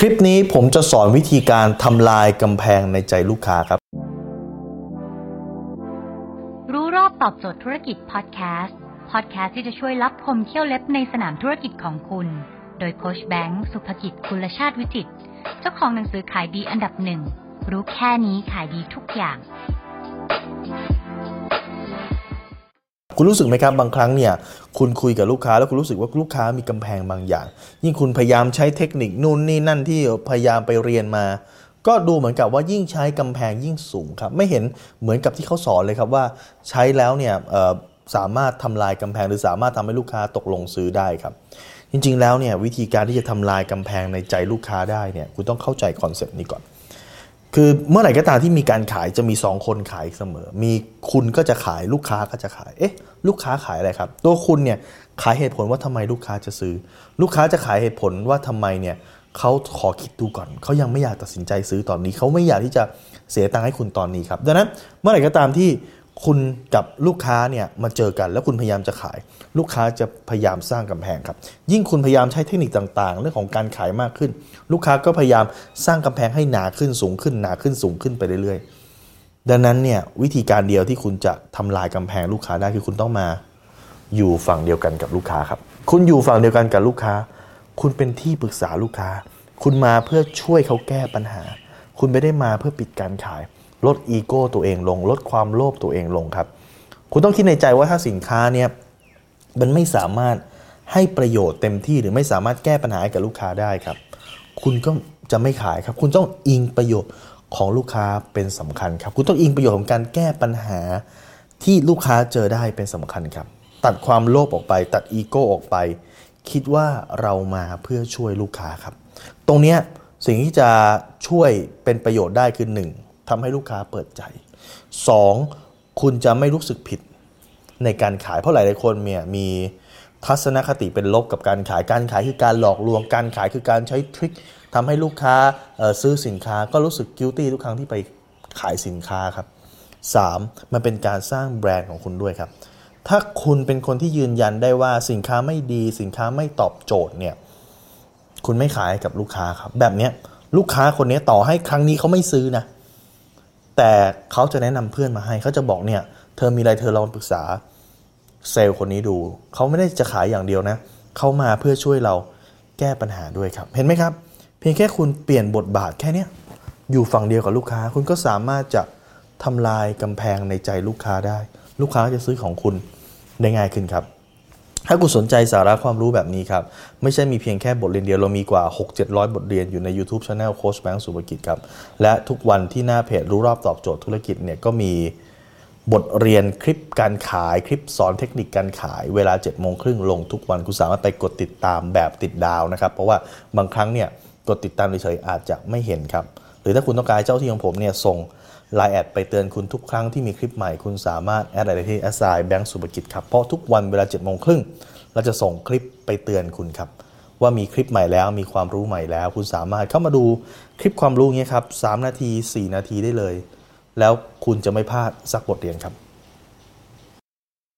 คลิปนี้ผมจะสอนวิธีการทำลายกำแพงในใจลูกค้าครับ รู้รอบตอบโจทย์ธุรกิจพอดแคสต์ พอดแคสต์ที่จะช่วยรับพมเที่ยวเล็บในสนามธุรกิจของคุณ โดยโคชแบงค์สุภกิจคุณชาติวิจิตรเจ้าของหนังสือขายดีอันดับหนึ่ง รู้แค่นี้ขายดีทุกอย่าง คุณรู้สึกไหมครับบางครั้งเนี่ย คุณคุยกับลูกค้าแล้วคุณรู้สึกว่าลูกค้ามีกำแพงบางอย่าง ยิ่งคุณพยายามใช้เทคนิคนู่นนี่นั่นที่พยายามไปเรียนมา ก็ดูเหมือนกับว่ายิ่งใช้กำแพงยิ่งสูงครับ ไม่เห็นเหมือนกับที่เขาสอนเลยครับว่าใช้แล้วเนี่ยสามารถทำลายกำแพงหรือสามารถทำให้ลูกค้าตกลงซื้อได้ครับ จริงๆแล้วเนี่ยวิธีการที่จะทำลายกำแพงในใจลูกค้าได้เนี่ยคุณต้องเข้าใจ concept นี้ก่อน คือเมื่อไหร่ก็ตามที่มีการขายจะมี 2 คนขายเสมอ มีคุณก็จะขายลูกค้าก็จะขาย เอ๊ะ ลูกค้าขายอะไรครับ ตัวคุณเนี่ยขายเหตุผลว่าทำไมลูกค้าจะซื้อ ลูกค้าจะขายเหตุผลว่าทำไมเนี่ยเขาขอคิดดูก่อน เขายังไม่อยากตัดสินใจซื้อตอนนี้ เขาไม่อยากที่จะเสียตังค์ให้คุณตอนนี้ครับ ดังนั้นเมื่อไหร่ก็ตามที่ คุณกับลูกค้าเนี่ยมาเจอกัน แล้วคุณพยายามจะขาย ลูกค้าจะพยายามสร้างกำแพงครับ ยิ่งคุณพยายามใช้เทคนิคต่างๆ เรื่องของการขายมากขึ้น ลูกค้าก็พยายามสร้างกำแพงให้หนาขึ้นสูงขึ้นหนาขึ้นสูงขึ้นไปเรื่อยๆ ดังนั้นเนี่ยวิธีการเดียวที่คุณจะทำลายกำแพงลูกค้าได้คือคุณต้องมา อยู่ฝั่งเดียวกันกับลูกค้าครับคุณอยู่ฝั่งเดียวกันกับลูกค้า คุณเป็นที่ปรึกษาลูกค้า คุณมาเพื่อช่วยเขาแก้ปัญหา คุณไม่ได้มาเพื่อปิดการขาย ลดอีโก้ตัวเองลง ลดความโลภตัวเองลงครับ คุณต้องคิดในใจว่าถ้าสินค้าเนี่ยมันไม่สามารถให้ประโยชน์เต็มที่หรือไม่สามารถแก้ปัญหาให้กับลูกค้าได้ครับ คุณก็จะไม่ขายครับ คุณต้องอิงประโยชน์ของลูกค้าเป็นสำคัญครับ คุณต้องอิงประโยชน์ของการแก้ปัญหาที่ลูกค้าเจอได้เป็นสำคัญครับ ตัดความโลภออกไป ตัดอีโก้ออกไป คิดว่าเรามาเพื่อช่วยลูกค้าครับ ตรงนี้สิ่งที่จะช่วยเป็นประโยชน์ได้คือ 1. ทำให้ลูกค้าเปิดใจ 2. คุณจะไม่รู้สึกผิดในการขายเพราะหลายๆคนเนี่ยมีทัศนคติเป็นลบกับการขายการขายคือการหลอกลวงการขายคือการใช้ทริคทำให้ลูกค้าซื้อสินค้าก็รู้สึกกิลตี้ทุกครั้งที่ไปขายสินค้าครับ 3. มันเป็นการสร้างแบรนด์ของคุณด้วยครับ ถ้าคุณเป็นคนที่ยืนยันได้ว่าสินค้าไม่ดี สินค้าไม่ตอบโจทย์เนี่ยคุณไม่ขายกับลูกค้าครับ แบบนี้ลูกค้าคนนี้ต่อให้ครั้งนี้เขาไม่ซื้อนะ แต่เขาจะแนะนำเพื่อนมาให้เขาจะบอกเนี่ย เธอมีอะไรเธอลองปรึกษาเซลล์คนนี้ดู เขาไม่ได้จะขายอย่างเดียวนะ เขามาเพื่อช่วยเราแก้ปัญหาด้วยครับ เห็นไหมครับ เพียงแค่คุณเปลี่ยนบทบาทแค่เนี้ยอยู่ฝั่งเดียวกับลูกค้า คุณก็สามารถจะทำลายกำแพงในใจลูกค้าได้ ลูกค้าจะซื้อของคุณได้ง่ายขึ้นครับ ถ้าคุณสนใจสาระความรู้แบบนี้ครับ ไม่ใช่มีเพียงแค่บทเรียนเดียว เรามีกว่า 6-700 บทเรียนอยู่ใน YouTube Channel โค้ชแบงค์สุภกิจครับ และทุกวันที่หน้าเพจรู้รอบตอบโจทย์ธุรกิจเนี่ยก็มีบทเรียนคลิปการขายคลิปสอนเทคนิคการขายเวลา7จ็ดโมงครึ่งลงทุกวันคุณสามารถไปกดติดตามแบบติดดาวนะครับ เพราะว่าบางครั้งเนี่ยกดติดตามเฉยๆอาจจะไม่เห็นครับ หรือถ้าคุณต้องการเจ้าหน้าที่ของผมเนี่ยส่ง LINE at ไปเตือนคุณทุกครั้งที่มีคลิปใหม่ คุณสามารถ add LINE ที่ at sign แบงก์สุภกิจครับ เพราะทุกวันเวลา7จ็ดโมงครึ่งเราจะส่งคลิปไปเตือนคุณครับ ว่ามีคลิปใหม่แล้วมีความรู้ใหม่แล้ว คุณสามารถเข้ามาดูคลิปความรู้เงี้ยครับสนาที 4 นาทีได้เลย แล้วคุณจะไม่พลาดสักบทเรียนครับ